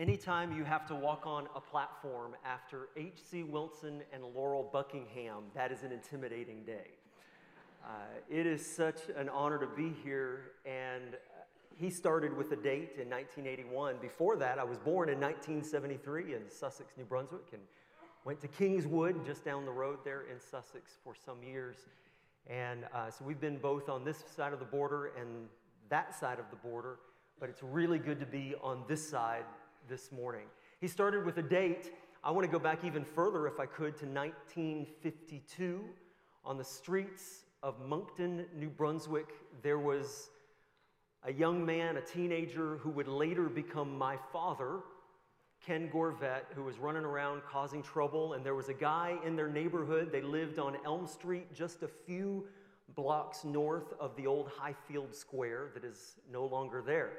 Anytime you have to walk on a platform after H.C. Wilson and Laurel Buckingham, that is an intimidating day. Uh, it is such an honor to be here, and he started with a date in 1981. Before that, I was born in 1973 in Sussex, New Brunswick, and went to Kingswood, just down the road there in Sussex, for some years. And uh, so we've been both on this side of the border and that side of the border, but it's really good to be on this side this morning. He started with a date. I want to go back even further, if I could, to 1952. On the streets of Moncton, New Brunswick, there was a young man, a teenager, who would later become my father, Ken Gorveatte, who was running around causing trouble. And there was a guy in their neighborhood. They lived on Elm Street, just a few blocks north of the old Highfield Square that is no longer there.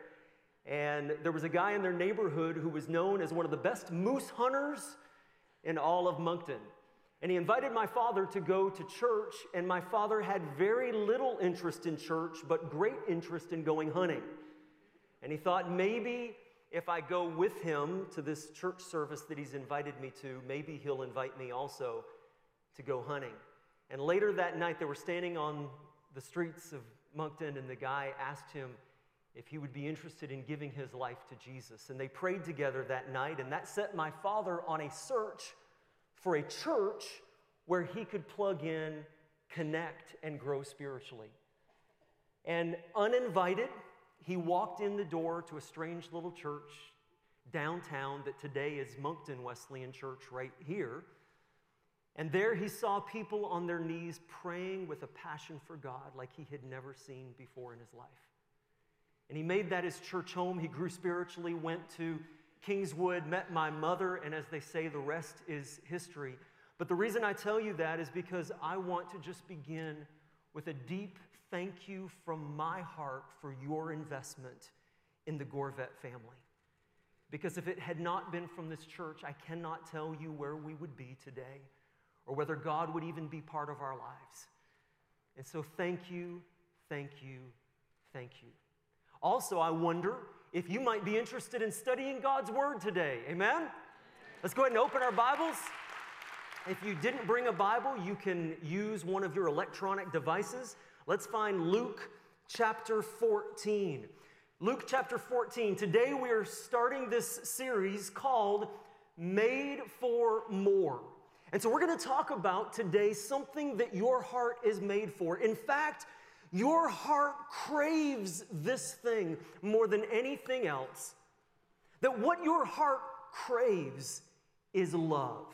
And there was a guy in their neighborhood who was known as one of the best moose hunters in all of Moncton. And he invited my father to go to church, and my father had very little interest in church, but great interest in going hunting. And he thought maybe if I go with him to this church service that he's invited me to, maybe he'll invite me also to go hunting. And later that night, they were standing on the streets of Moncton, and the guy asked him, if he would be interested in giving his life to Jesus. And they prayed together that night, and that set my father on a search for a church where he could plug in, connect, and grow spiritually. And uninvited, he walked in the door to a strange little church downtown that today is Moncton Wesleyan Church right here. And there he saw people on their knees praying with a passion for God like he had never seen before in his life. And he made that his church home. He grew spiritually, went to Kingswood, met my mother, and as they say, the rest is history. But the reason I tell you that is because I want to just begin with a deep thank you from my heart for your investment in the Gorveatte family. Because if it had not been from this church, I cannot tell you where we would be today or whether God would even be part of our lives. And so, thank you, thank you, thank you. Also, I wonder if you might be interested in studying God's Word today. Amen? Let's go ahead and open our Bibles. If you didn't bring a Bible, you can use one of your electronic devices. Let's find Luke chapter 14. Luke chapter 14. Today we are starting this series called Made for More. And so we're going to talk about today something that your heart is made for. In fact, your heart craves this thing more than anything else. That what your heart craves is love.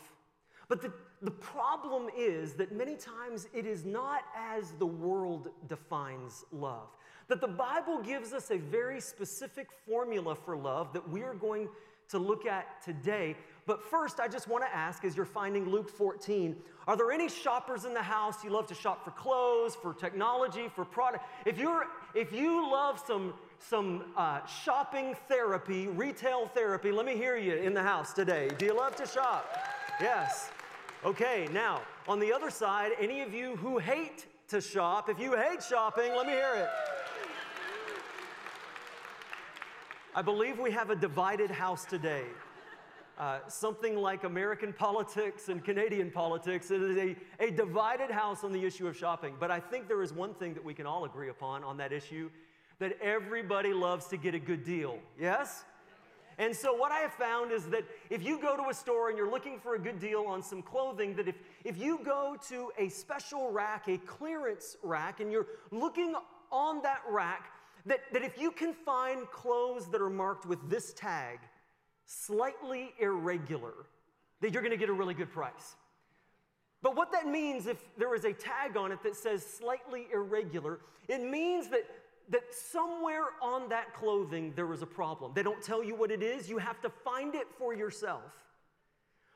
But the, the problem is that many times it is not as the world defines love. That the Bible gives us a very specific formula for love that we are going to look at today. But first, I just want to ask as you're finding Luke 14, are there any shoppers in the house? You love to shop for clothes, for technology, for product. If, you're, if you love some, some uh, shopping therapy, retail therapy, let me hear you in the house today. Do you love to shop? Yes. Okay, now, on the other side, any of you who hate to shop, if you hate shopping, let me hear it. I believe we have a divided house today. Uh, something like American politics and Canadian politics. It is a, a divided house on the issue of shopping. But I think there is one thing that we can all agree upon on that issue that everybody loves to get a good deal. Yes? And so, what I have found is that if you go to a store and you're looking for a good deal on some clothing, that if, if you go to a special rack, a clearance rack, and you're looking on that rack, that, that if you can find clothes that are marked with this tag, slightly irregular, that you're going to get a really good price. But what that means, if there is a tag on it that says slightly irregular, it means that, that somewhere on that clothing there is a problem. They don't tell you what it is, you have to find it for yourself.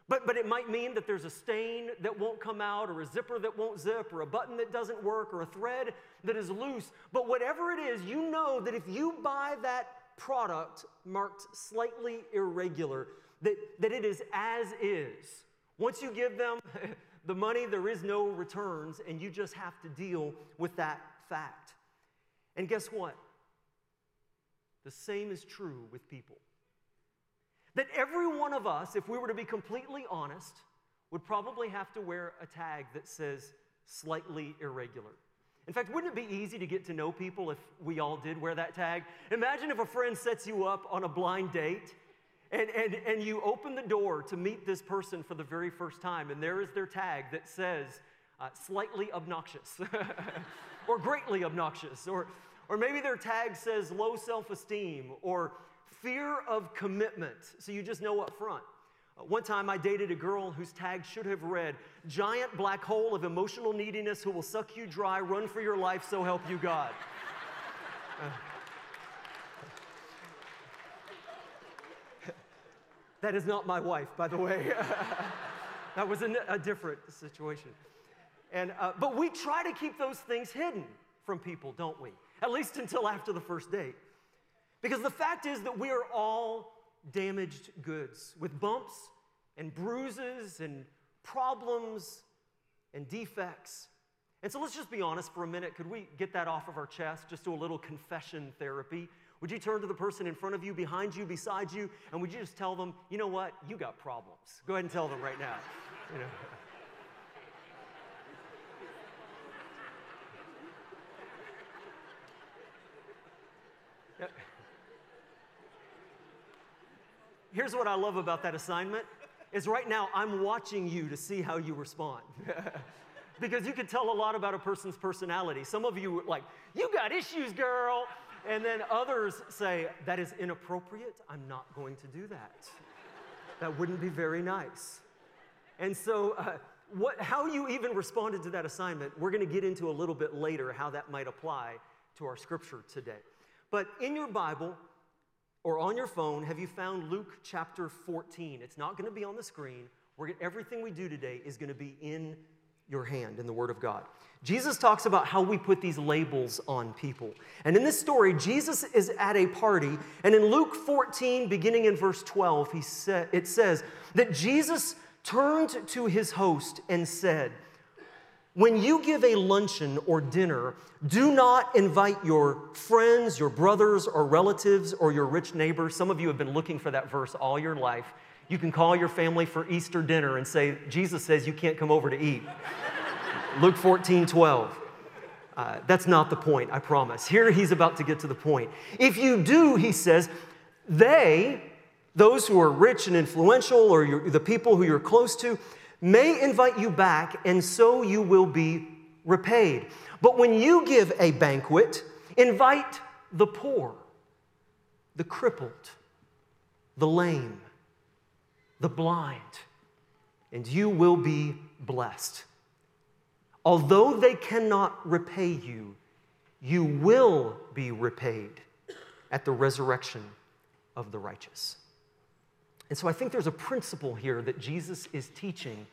But, but it might mean that there's a stain that won't come out, or a zipper that won't zip, or a button that doesn't work, or a thread that is loose. But whatever it is, you know that if you buy that product marked slightly irregular, that, that it is as is. Once you give them the money, there is no returns, and you just have to deal with that fact. And guess what? The same is true with people. that every one of us, if we were to be completely honest, would probably have to wear a tag that says slightly irregular. In fact, wouldn't it be easy to get to know people if we all did wear that tag? Imagine if a friend sets you up on a blind date and, and, and you open the door to meet this person for the very first time, and there is their tag that says uh, slightly obnoxious or greatly obnoxious, or, or maybe their tag says low self esteem or fear of commitment, so you just know up front. Uh, one time I dated a girl whose tag should have read, Giant black hole of emotional neediness who will suck you dry, run for your life, so help you God. Uh, that is not my wife, by the way. that was a, a, different situation. And, uh, but we try to keep those things hidden from people, don't we? At least until after the first date. Because the fact is that we are all damaged goods with bumps and bruises and problems and defects. And so let's just be honest for a minute. Could we get that off of our chest? Just do a little confession therapy. Would you turn to the person in front of you, behind you, beside you, and would you just tell them, you know what, you got problems? Go ahead and tell them right now. You know. Here's what I love about that assignment is right now I'm watching you to see how you respond. because you can tell a lot about a person's personality. Some of you like, "You got issues, girl." And then others say, "That is inappropriate. I'm not going to do that." that wouldn't be very nice. And so uh, what, how you even responded to that assignment, we're going to get into a little bit later how that might apply to our scripture today. But in your Bible, or on your phone, have you found Luke chapter 14? It's not going to be on the screen. We're everything we do today is going to be in your hand in the Word of God. Jesus talks about how we put these labels on people. And in this story, Jesus is at a party, and in Luke 14, beginning in verse 12, he sa- it says that Jesus turned to his host and said, when you give a luncheon or dinner, do not invite your friends, your brothers or relatives, or your rich neighbors. Some of you have been looking for that verse all your life. You can call your family for Easter dinner and say, Jesus says you can't come over to eat. Luke 14, 12. Uh, that's not the point, I promise. Here he's about to get to the point. If you do, he says, they, those who are rich and influential, or the people who you're close to, may invite you back, and so you will be repaid. But when you give a banquet, invite the poor, the crippled, the lame, the blind, and you will be blessed. Although they cannot repay you, you will be repaid at the resurrection of the righteous. And so I think there's a principle here that Jesus is teaching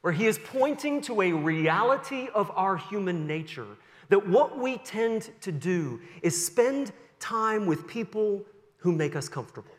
where he is pointing to a reality of our human nature that what we tend to do is spend time with people who make us comfortable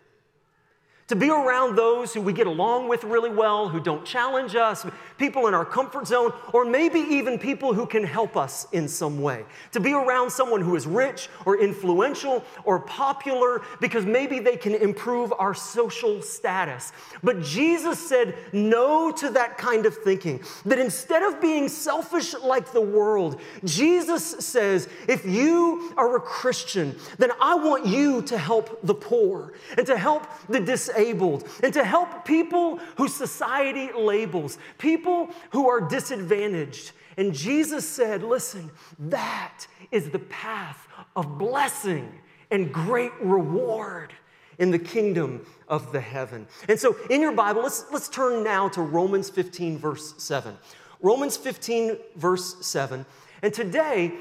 to be around those who we get along with really well, who don't challenge us, people in our comfort zone, or maybe even people who can help us in some way. To be around someone who is rich or influential or popular because maybe they can improve our social status. But Jesus said no to that kind of thinking. That instead of being selfish like the world, Jesus says, if you are a Christian, then I want you to help the poor and to help the disabled disabled, and to help people who society labels, people who are disadvantaged. And Jesus said, Listen, that is the path of blessing and great reward in the kingdom of the heaven. And so in your Bible, let's, let's turn now to Romans 15, verse 7. Romans 15, verse 7. And today,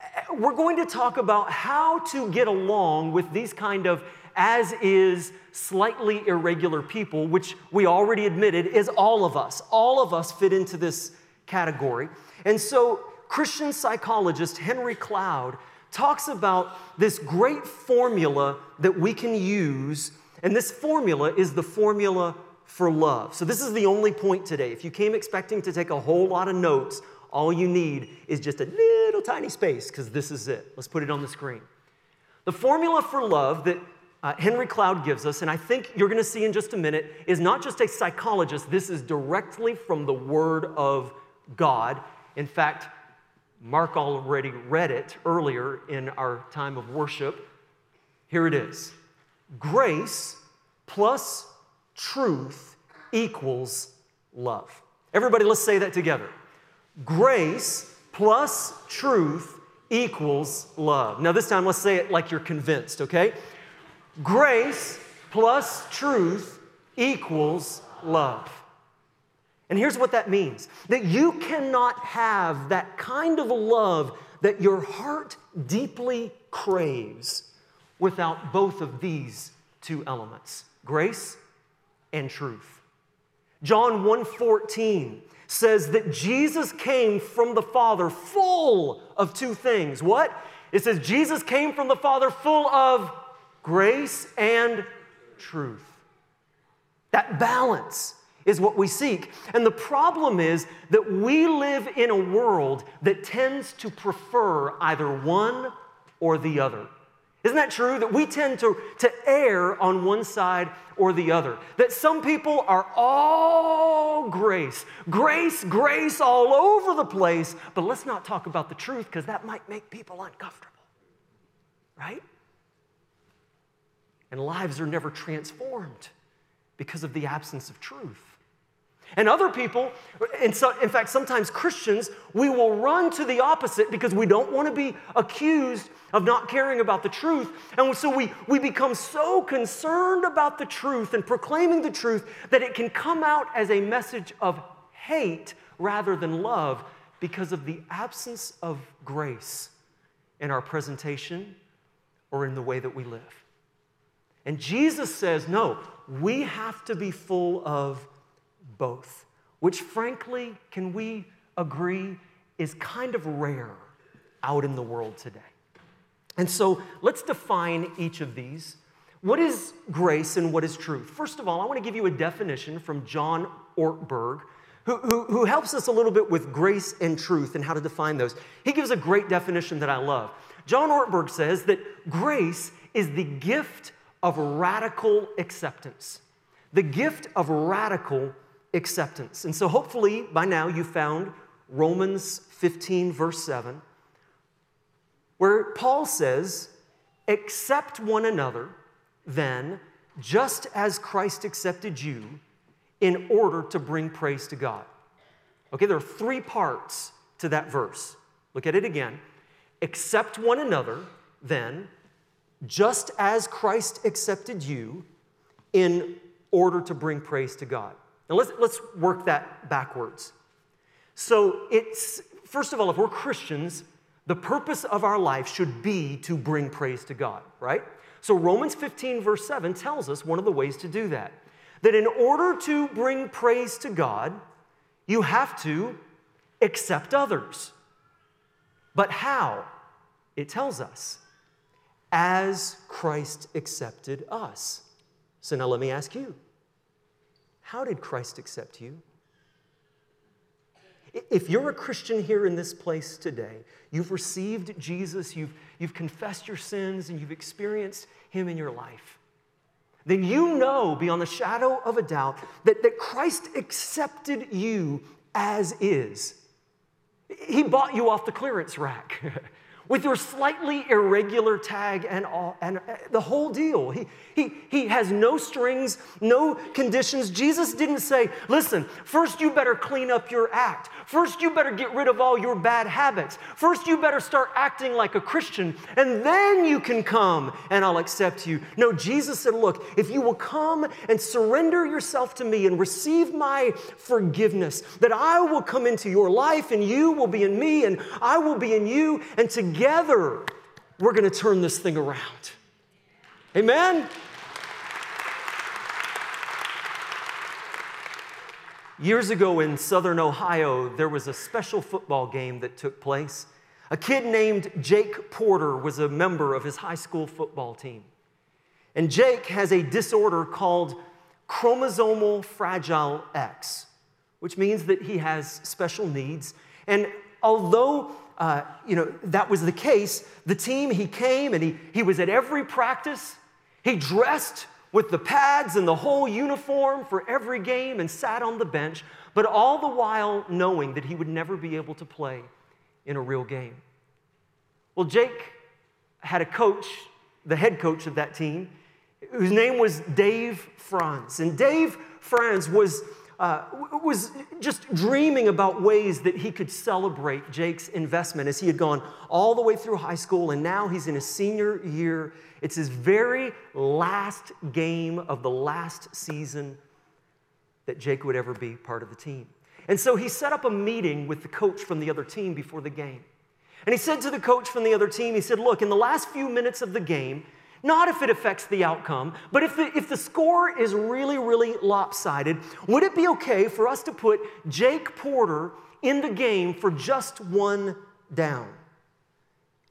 eh, we're going to talk about how to get along with these kind of as is slightly irregular people, which we already admitted is all of us. All of us fit into this category. And so, Christian psychologist Henry Cloud talks about this great formula that we can use, and this formula is the formula for love. So, this is the only point today. If you came expecting to take a whole lot of notes, all you need is just a little tiny space because this is it. Let's put it on the screen. The formula for love that uh, Henry Cloud gives us, and I think you're going to see in just a minute, is not just a psychologist. This is directly from the Word of God. In fact, Mark already read it earlier in our time of worship. Here it is Grace plus truth equals love. Everybody, let's say that together. Grace plus truth equals love. Now, this time, let's say it like you're convinced, okay? Grace plus truth equals love. And here's what that means that you cannot have that kind of love that your heart deeply craves without both of these two elements grace and truth. John 1:14 says that Jesus came from the Father full of two things. What? It says Jesus came from the Father full of grace and truth. That balance is what we seek. And the problem is that we live in a world that tends to prefer either one or the other. Isn't that true? That we tend to, to err on one side or the other. That some people are all grace, grace, grace all over the place, but let's not talk about the truth because that might make people uncomfortable. Right? And lives are never transformed because of the absence of truth. And other people, in, so, in fact, sometimes Christians, we will run to the opposite because we don't want to be accused of not caring about the truth. And so we, we become so concerned about the truth and proclaiming the truth that it can come out as a message of hate rather than love because of the absence of grace in our presentation or in the way that we live. And Jesus says, no, we have to be full of both, which frankly, can we agree, is kind of rare out in the world today. And so let's define each of these. What is grace and what is truth? First of all, I want to give you a definition from John Ortberg, who, who, who, helps us a little bit with grace and truth and how to define those. He gives a great definition that I love. John Ortberg says that grace is the gift of radical acceptance. The gift of radical acceptance. And so hopefully by now you found Romans 15, verse 7, where Paul says, Accept one another, then, just as Christ accepted you, in order to bring praise to God. Okay, there are three parts to that verse. Look at it again. Accept one another, then, just as Christ accepted you, in order to bring praise to God. Now let's, let's work that backwards. So it's, first of all, if we're Christians, the purpose of our life should be to bring praise to God, right? So Romans 15, verse 7 tells us one of the ways to do that. That in order to bring praise to God, you have to accept others. But how? It tells us, as Christ accepted us. So now let me ask you how did Christ accept you? If you're a Christian here in this place today, you've received Jesus, you've, you've confessed your sins, and you've experienced Him in your life, then you know beyond the shadow of a doubt that, that Christ accepted you as is. He bought you off the clearance rack. with your slightly irregular tag and all, and uh, the whole deal. He, he, he has no strings, no conditions. Jesus didn't say, listen, first you better clean up your act. First you better get rid of all your bad habits. First you better start acting like a Christian, and then you can come and I'll accept you. No, Jesus said, look, if you will come and surrender yourself to me and receive my forgiveness, that I will come into your life and you will be in me and I will be in you, and together together, we're going to turn this thing around. Amen? Years ago in southern Ohio, there was a special football game that took place. A kid named Jake Porter was a member of his high school football team. And Jake has a disorder called chromosomal fragile X, which means that he has special needs. And although uh, you know, that was the case. The team, he came and he, he was at every practice. He dressed with the pads and the whole uniform for every game and sat on the bench, but all the while knowing that he would never be able to play in a real game. Well, Jake had a coach, the head coach of that team, whose name was Dave Frantz. And Dave Frantz was, uh, was just dreaming about ways that he could celebrate Jake's investment as he had gone all the way through high school and now he's in his senior year. It's his very last game of the last season that Jake would ever be part of the team. And so he set up a meeting with the coach from the other team before the game. And he said to the coach from the other team, he said, Look, in the last few minutes of the game, not if it affects the outcome, but if the, if the score is really, really lopsided, would it be okay for us to put Jake Porter in the game for just one down?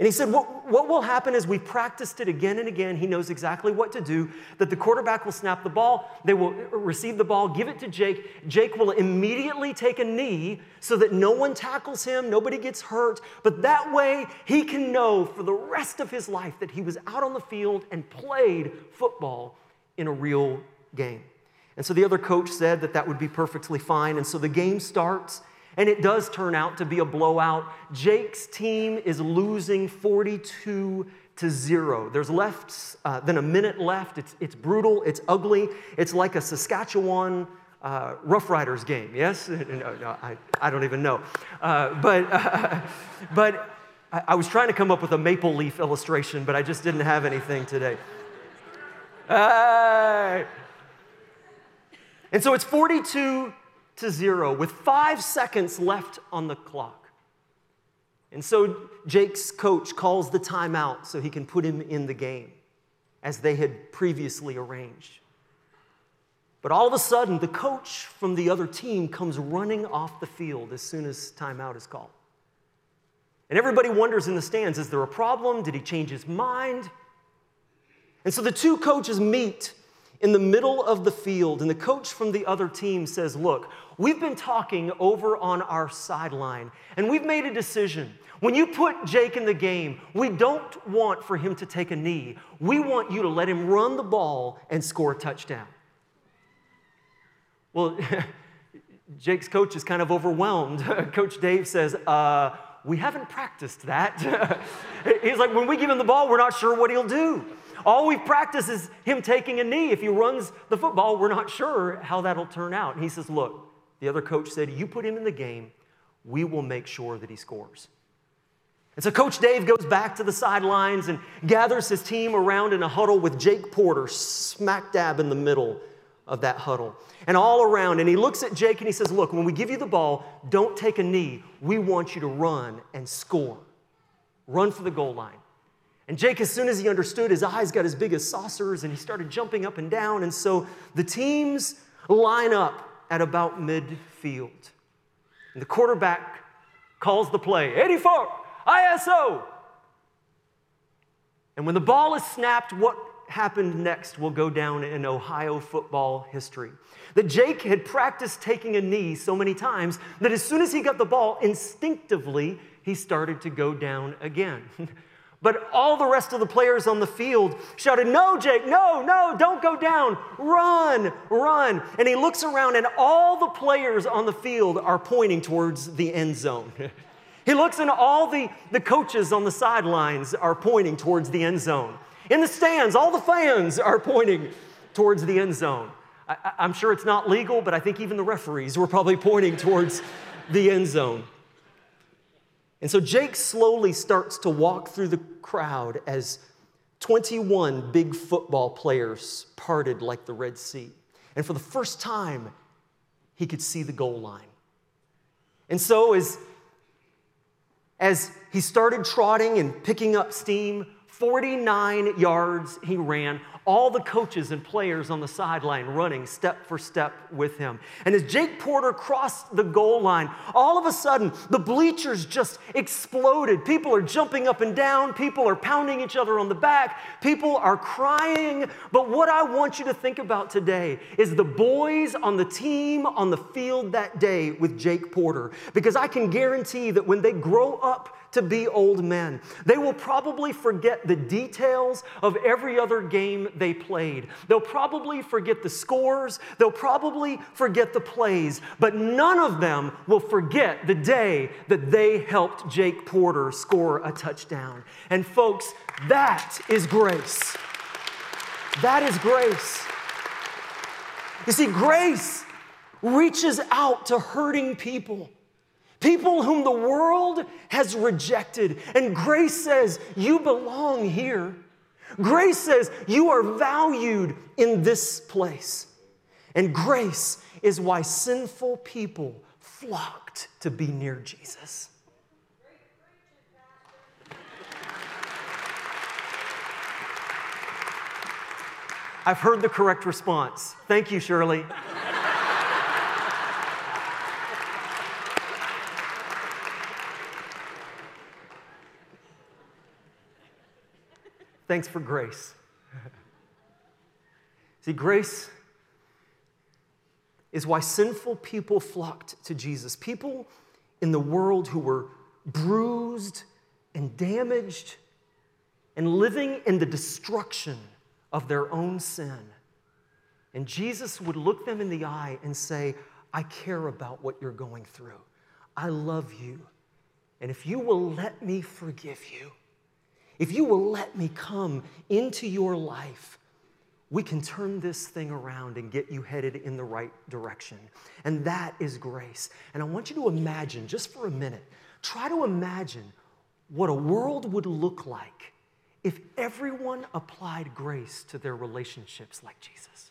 And he said, what, what will happen is we've practiced it again and again. He knows exactly what to do. That the quarterback will snap the ball, they will receive the ball, give it to Jake. Jake will immediately take a knee so that no one tackles him, nobody gets hurt. But that way, he can know for the rest of his life that he was out on the field and played football in a real game. And so the other coach said that that would be perfectly fine. And so the game starts. And it does turn out to be a blowout. Jake's team is losing 42 to zero. There's left uh, than a minute left. It's, it's brutal, it's ugly. It's like a Saskatchewan uh, Rough Riders game, yes? No, no, I, I don't even know. Uh, but but I, I, was trying to come up with a maple leaf illustration, but I just didn't have anything today. and so it's 42 to zero with five seconds left on the clock. And so Jake's coach calls the timeout so he can put him in the game as they had previously arranged. But all of a sudden, the coach from the other team comes running off the field as soon as timeout is called. And everybody wonders in the stands is there a problem? Did he change his mind? And so the two coaches meet in the middle of the field, and the coach from the other team says, Look, we've been talking over on our sideline, and we've made a decision. When you put Jake in the game, we don't want for him to take a knee. We want you to let him run the ball and score a touchdown. Well, Jake's coach is kind of overwhelmed. coach Dave says, uh, We haven't practiced that. He's like, When we give him the ball, we're not sure what he'll do. All we've practiced is him taking a knee. If he runs the football, we're not sure how that'll turn out. And he says, Look, the other coach said, You put him in the game, we will make sure that he scores. And so Coach Dave goes back to the sidelines and gathers his team around in a huddle with Jake Porter smack dab in the middle of that huddle and all around. And he looks at Jake and he says, Look, when we give you the ball, don't take a knee. We want you to run and score. Run for the goal line. And Jake, as soon as he understood, his eyes got as big as saucers and he started jumping up and down. And so the teams line up at about midfield. And the quarterback calls the play 84, ISO. And when the ball is snapped, what happened next will go down in Ohio football history. That Jake had practiced taking a knee so many times that as soon as he got the ball, instinctively, he started to go down again. But all the rest of the players on the field shouted, No, Jake, no, no, don't go down. Run, run. And he looks around, and all the players on the field are pointing towards the end zone. he looks, and all the, the coaches on the sidelines are pointing towards the end zone. In the stands, all the fans are pointing towards the end zone. I, I'm sure it's not legal, but I think even the referees were probably pointing towards the end zone. And so Jake slowly starts to walk through the crowd as 21 big football players parted like the Red Sea. And for the first time, he could see the goal line. And so, as, as he started trotting and picking up steam, 49 yards he ran, all the coaches and players on the sideline running step for step with him. And as Jake Porter crossed the goal line, all of a sudden the bleachers just exploded. People are jumping up and down, people are pounding each other on the back, people are crying. But what I want you to think about today is the boys on the team on the field that day with Jake Porter. Because I can guarantee that when they grow up to be old men. They will probably forget the details of every other game they played. They'll probably forget the scores. They'll probably forget the plays. But none of them will forget the day that they helped Jake Porter score a touchdown. And folks, that is grace. That is grace. You see, grace reaches out to hurting people, people whom the world has rejected. And grace says, You belong here. Grace says, You are valued in this place. And grace is why sinful people flocked to be near Jesus. I've heard the correct response. Thank you, Shirley. Thanks for grace. See, grace is why sinful people flocked to Jesus. People in the world who were bruised and damaged and living in the destruction of their own sin. And Jesus would look them in the eye and say, I care about what you're going through. I love you. And if you will let me forgive you, if you will let me come into your life, we can turn this thing around and get you headed in the right direction. And that is grace. And I want you to imagine, just for a minute, try to imagine what a world would look like if everyone applied grace to their relationships like Jesus?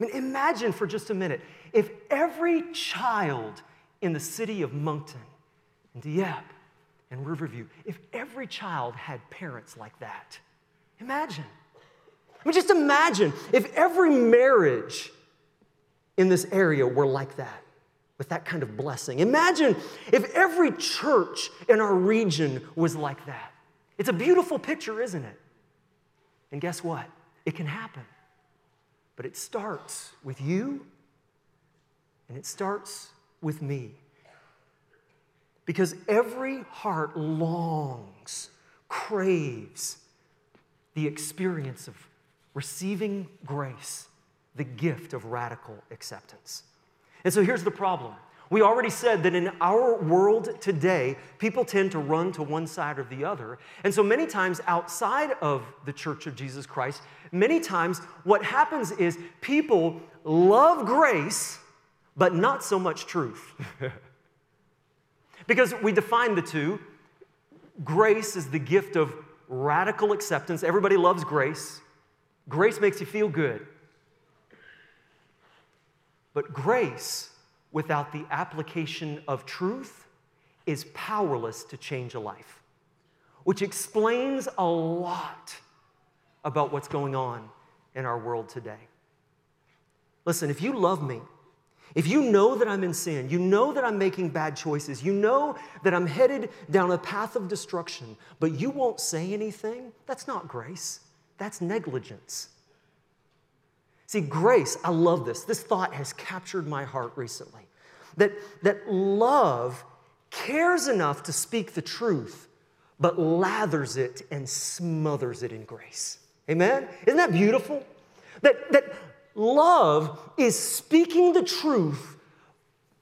I mean, imagine for just a minute if every child in the city of Moncton and Dieppe and Riverview, if every child had parents like that. Imagine. I mean, just imagine if every marriage in this area were like that, with that kind of blessing. Imagine if every church in our region was like that. It's a beautiful picture, isn't it? And guess what? It can happen. But it starts with you and it starts with me. Because every heart longs, craves the experience of receiving grace, the gift of radical acceptance. And so here's the problem we already said that in our world today, people tend to run to one side or the other. And so many times outside of the church of Jesus Christ, many times what happens is people love grace, but not so much truth. because we define the two. Grace is the gift of radical acceptance. Everybody loves grace. Grace makes you feel good. But grace without the application of truth is powerless to change a life, which explains a lot about what's going on in our world today. Listen, if you love me, if you know that I'm in sin, you know that I'm making bad choices, you know that I'm headed down a path of destruction, but you won't say anything, that's not grace, that's negligence. See, grace, I love this. This thought has captured my heart recently. That, that love cares enough to speak the truth, but lathers it and smothers it in grace. Amen? Isn't that beautiful? That, that love is speaking the truth,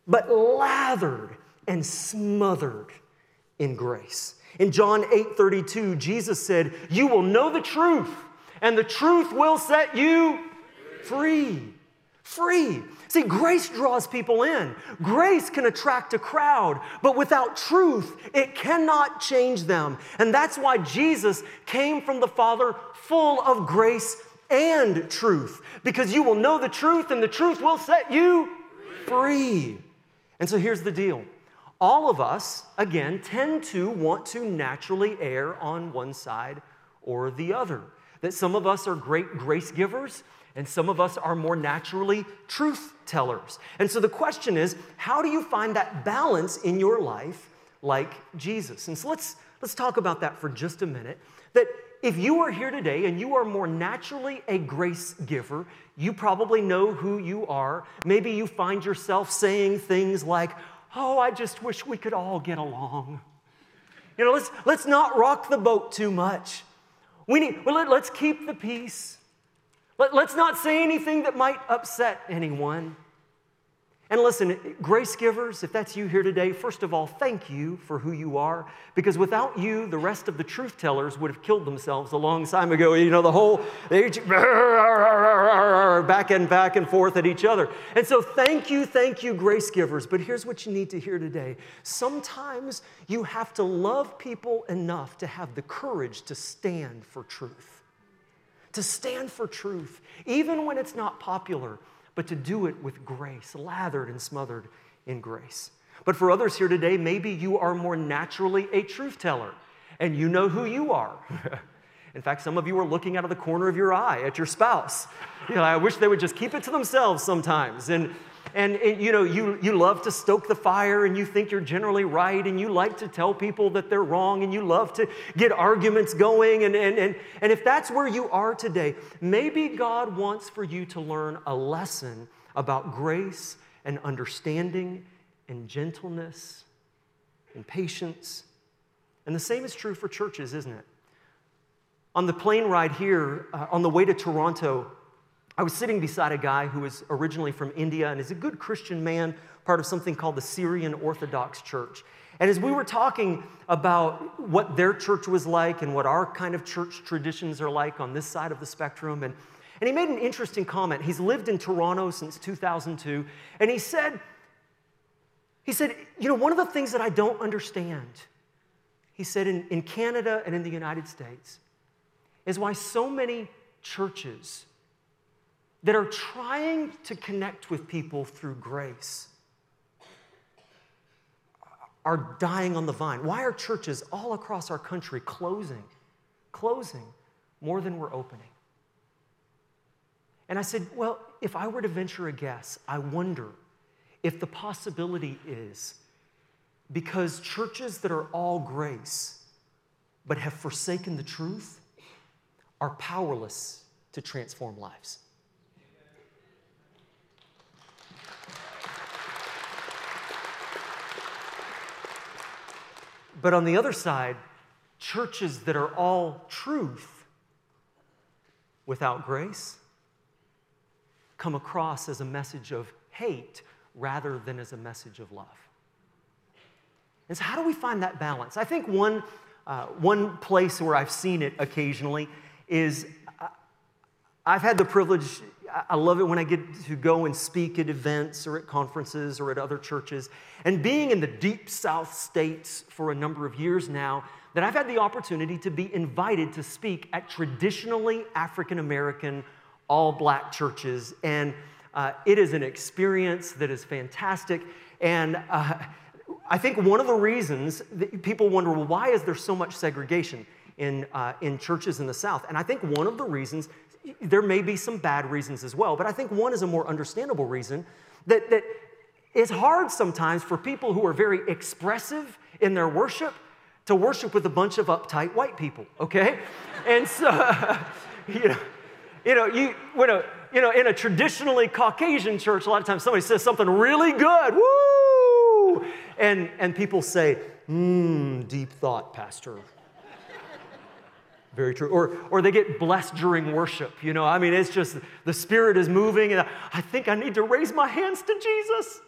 but lathered and smothered in grace. In John 8 32, Jesus said, You will know the truth, and the truth will set you free. Free. See, grace draws people in. Grace can attract a crowd, but without truth, it cannot change them. And that's why Jesus came from the Father full of grace and truth, because you will know the truth, and the truth will set you free. And so here's the deal all of us, again, tend to want to naturally err on one side or the other. That some of us are great grace givers, and some of us are more naturally truth tellers. And so the question is how do you find that balance in your life like Jesus? And so let's, let's talk about that for just a minute. That if you are here today and you are more naturally a grace giver, you probably know who you are. Maybe you find yourself saying things like, oh, I just wish we could all get along. You know, let's, let's not rock the boat too much. We need, well, let, let's keep the peace. Let, let's not say anything that might upset anyone. And listen, grace givers, if that's you here today, first of all, thank you for who you are. Because without you, the rest of the truth tellers would have killed themselves a long time ago. You know, the whole, back and back and forth at each other. And so thank you, thank you, grace givers. But here's what you need to hear today. Sometimes you have to love people enough to have the courage to stand for truth. To stand for truth, even when it's not popular but to do it with grace, lathered and smothered in grace. But for others here today, maybe you are more naturally a truth teller and you know who you are. In fact, some of you are looking out of the corner of your eye at your spouse. You know, I wish they would just keep it to themselves sometimes. And and, and, you know, you, you love to stoke the fire and you think you're generally right and you like to tell people that they're wrong and you love to get arguments going. And, and, and, and if that's where you are today, maybe God wants for you to learn a lesson about grace and understanding and gentleness and patience. And the same is true for churches, isn't it? On the plane ride here, uh, on the way to Toronto, I was sitting beside a guy who was originally from India and is a good Christian man, part of something called the Syrian Orthodox Church. And as we were talking about what their church was like and what our kind of church traditions are like on this side of the spectrum, and, and he made an interesting comment. He's lived in Toronto since 2002, and he said, he said, you know, one of the things that I don't understand, he said, in, in Canada and in the United States, is why so many churches that are trying to connect with people through grace are dying on the vine. Why are churches all across our country closing, closing more than we're opening? And I said, Well, if I were to venture a guess, I wonder if the possibility is because churches that are all grace but have forsaken the truth are powerless to transform lives. But on the other side, churches that are all truth without grace come across as a message of hate rather than as a message of love. And so, how do we find that balance? I think one, uh, one place where I've seen it occasionally is I've had the privilege, I love it when I get to go and speak at events or at conferences or at other churches. And being in the deep South states for a number of years now, that I've had the opportunity to be invited to speak at traditionally African American, all black churches. And uh, it is an experience that is fantastic. And uh, I think one of the reasons that people wonder, well, why is there so much segregation in, uh, in churches in the South? And I think one of the reasons, there may be some bad reasons as well, but I think one is a more understandable reason that, that it's hard sometimes for people who are very expressive in their worship to worship with a bunch of uptight white people, okay? and so, you know, you know, you, when a, you know, in a traditionally Caucasian church, a lot of times somebody says something really good, woo! And, and people say, mmm, deep thought, Pastor. Very true. Or, or they get blessed during worship. You know, I mean, it's just the Spirit is moving, and I think I need to raise my hands to Jesus.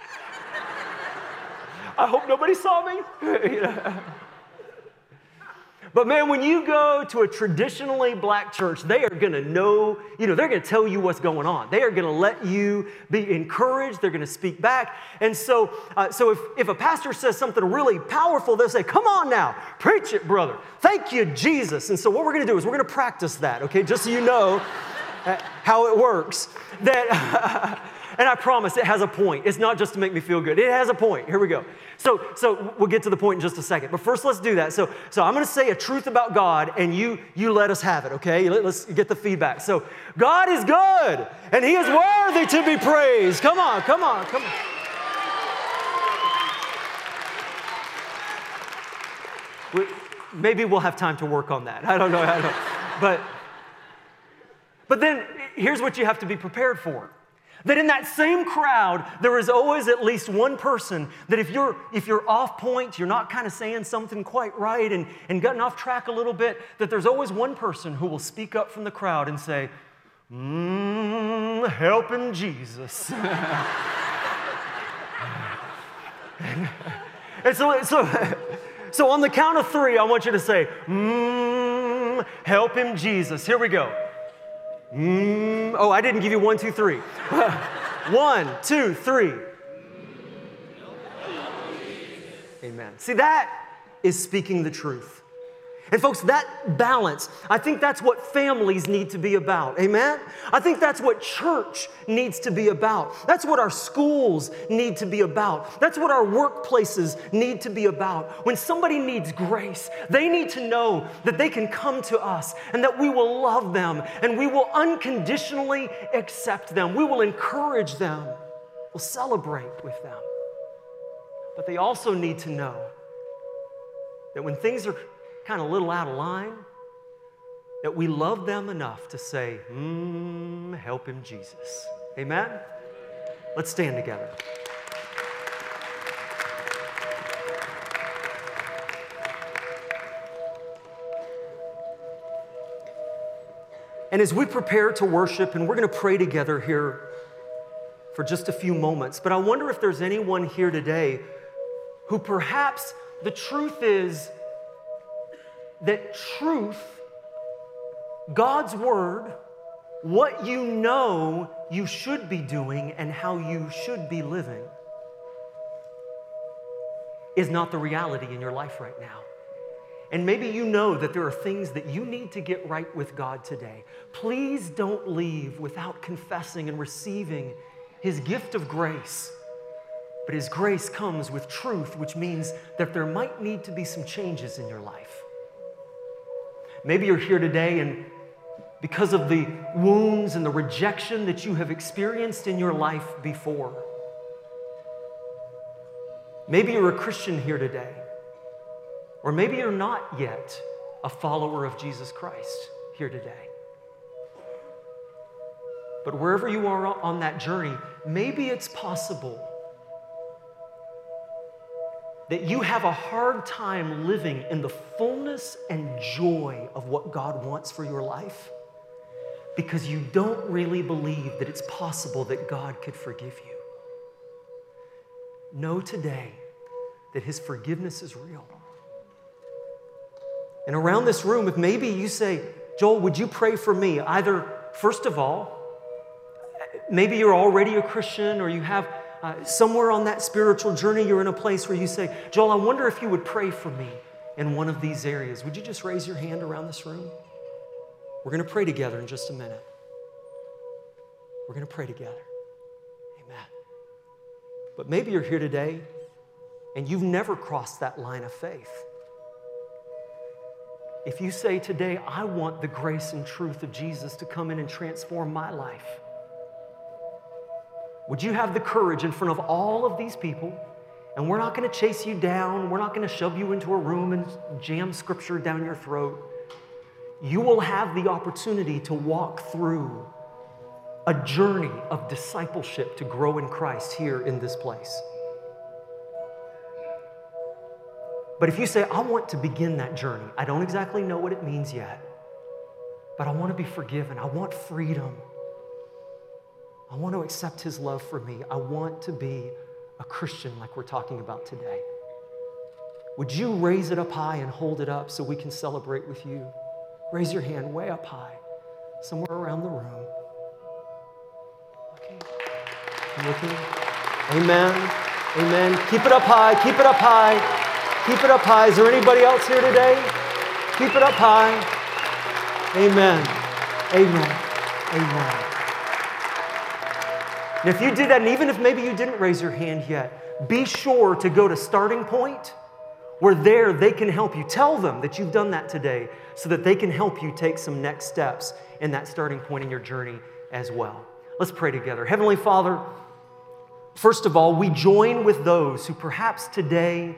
I hope nobody saw me. But man, when you go to a traditionally black church, they are gonna know, you know, they're gonna tell you what's going on. They are gonna let you be encouraged, they're gonna speak back. And so, uh, so if, if a pastor says something really powerful, they'll say, Come on now, preach it, brother. Thank you, Jesus. And so, what we're gonna do is we're gonna practice that, okay, just so you know uh, how it works. That. And I promise it has a point. It's not just to make me feel good. It has a point. Here we go. So, so we'll get to the point in just a second. But first, let's do that. So, so I'm going to say a truth about God, and you you let us have it. Okay? Let, us get the feedback. So, God is good, and He is worthy to be praised. Come on, come on, come on. We, maybe we'll have time to work on that. I don't know. I don't. But, but then here's what you have to be prepared for That in that same crowd, there is always at least one person that if you're if you're off point, you're not kind of saying something quite right and, and gotten off track a little bit, that there's always one person who will speak up from the crowd and say, Mmm, helping Jesus. and so, so, so on the count of three, I want you to say, Mmm, help him Jesus. Here we go. Mm, oh, I didn't give you one, two, three. one, two, three. Amen. See, that is speaking the truth. And folks, that balance, I think that's what families need to be about. Amen? I think that's what church needs to be about. That's what our schools need to be about. That's what our workplaces need to be about. When somebody needs grace, they need to know that they can come to us and that we will love them and we will unconditionally accept them. We will encourage them. We'll celebrate with them. But they also need to know that when things are kind of a little out of line, that we love them enough to say, mm, help him, Jesus. Amen? Let's stand together. And as we prepare to worship, and we're going to pray together here for just a few moments, but I wonder if there's anyone here today who perhaps the truth is that truth, God's word, what you know you should be doing and how you should be living, is not the reality in your life right now. And maybe you know that there are things that you need to get right with God today. Please don't leave without confessing and receiving His gift of grace. But His grace comes with truth, which means that there might need to be some changes in your life. Maybe you're here today and because of the wounds and the rejection that you have experienced in your life before. Maybe you're a Christian here today, or maybe you're not yet a follower of Jesus Christ here today. But wherever you are on that journey, maybe it's possible that you have a hard time living in the fullness and joy of what God wants for your life because you don't really believe that it's possible that God could forgive you. Know today that His forgiveness is real. And around this room, if maybe you say, Joel, would you pray for me? Either, first of all, maybe you're already a Christian or you have uh, somewhere on that spiritual journey, you're in a place where you say, Joel, I wonder if you would pray for me in one of these areas. Would you just raise your hand around this room? We're going to pray together in just a minute. We're going to pray together. Amen. But maybe you're here today and you've never crossed that line of faith. If you say today, I want the grace and truth of Jesus to come in and transform my life, would you have the courage in front of all of these people? And we're not going to chase you down. We're not going to shove you into a room and jam scripture down your throat. You will have the opportunity to walk through a journey of discipleship to grow in Christ here in this place. But if you say, I want to begin that journey, I don't exactly know what it means yet, but I want to be forgiven, I want freedom. I want to accept his love for me. I want to be a Christian like we're talking about today. Would you raise it up high and hold it up so we can celebrate with you? Raise your hand way up high, somewhere around the room. Looking. Looking. Amen. Amen. Keep it up high. Keep it up high. Keep it up high. Is there anybody else here today? Keep it up high. Amen. Amen. Amen. And if you did that, and even if maybe you didn't raise your hand yet, be sure to go to starting point where there they can help you. Tell them that you've done that today so that they can help you take some next steps in that starting point in your journey as well. Let's pray together. Heavenly Father, first of all, we join with those who perhaps today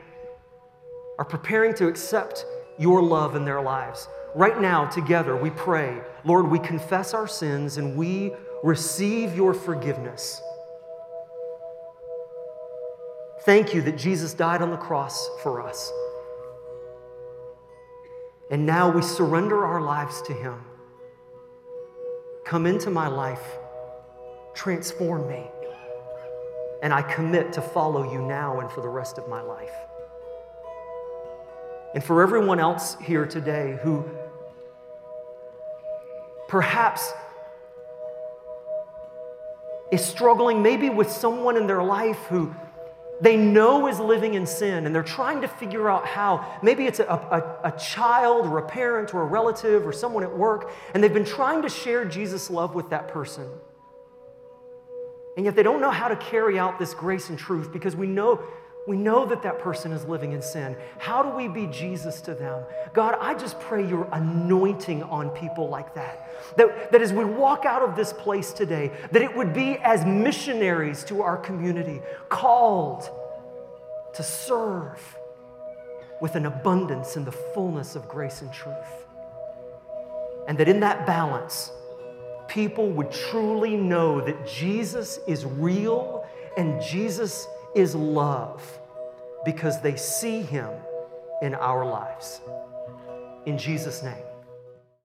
are preparing to accept your love in their lives. Right now, together, we pray, Lord, we confess our sins and we receive your forgiveness. Thank you that Jesus died on the cross for us. And now we surrender our lives to Him. Come into my life, transform me, and I commit to follow you now and for the rest of my life. And for everyone else here today who perhaps is struggling maybe with someone in their life who they know is living in sin and they're trying to figure out how. Maybe it's a, a, a, child or a parent or a relative or someone at work, and they've been trying to share Jesus' love with that person. And yet they don't know how to carry out this grace and truth because we know we know that that person is living in sin. How do we be Jesus to them? God, I just pray your anointing on people like that. That, that as we walk out of this place today, that it would be as missionaries to our community, called to serve with an abundance in the fullness of grace and truth. And that in that balance, people would truly know that Jesus is real and Jesus is love because they see him in our lives. In Jesus' name.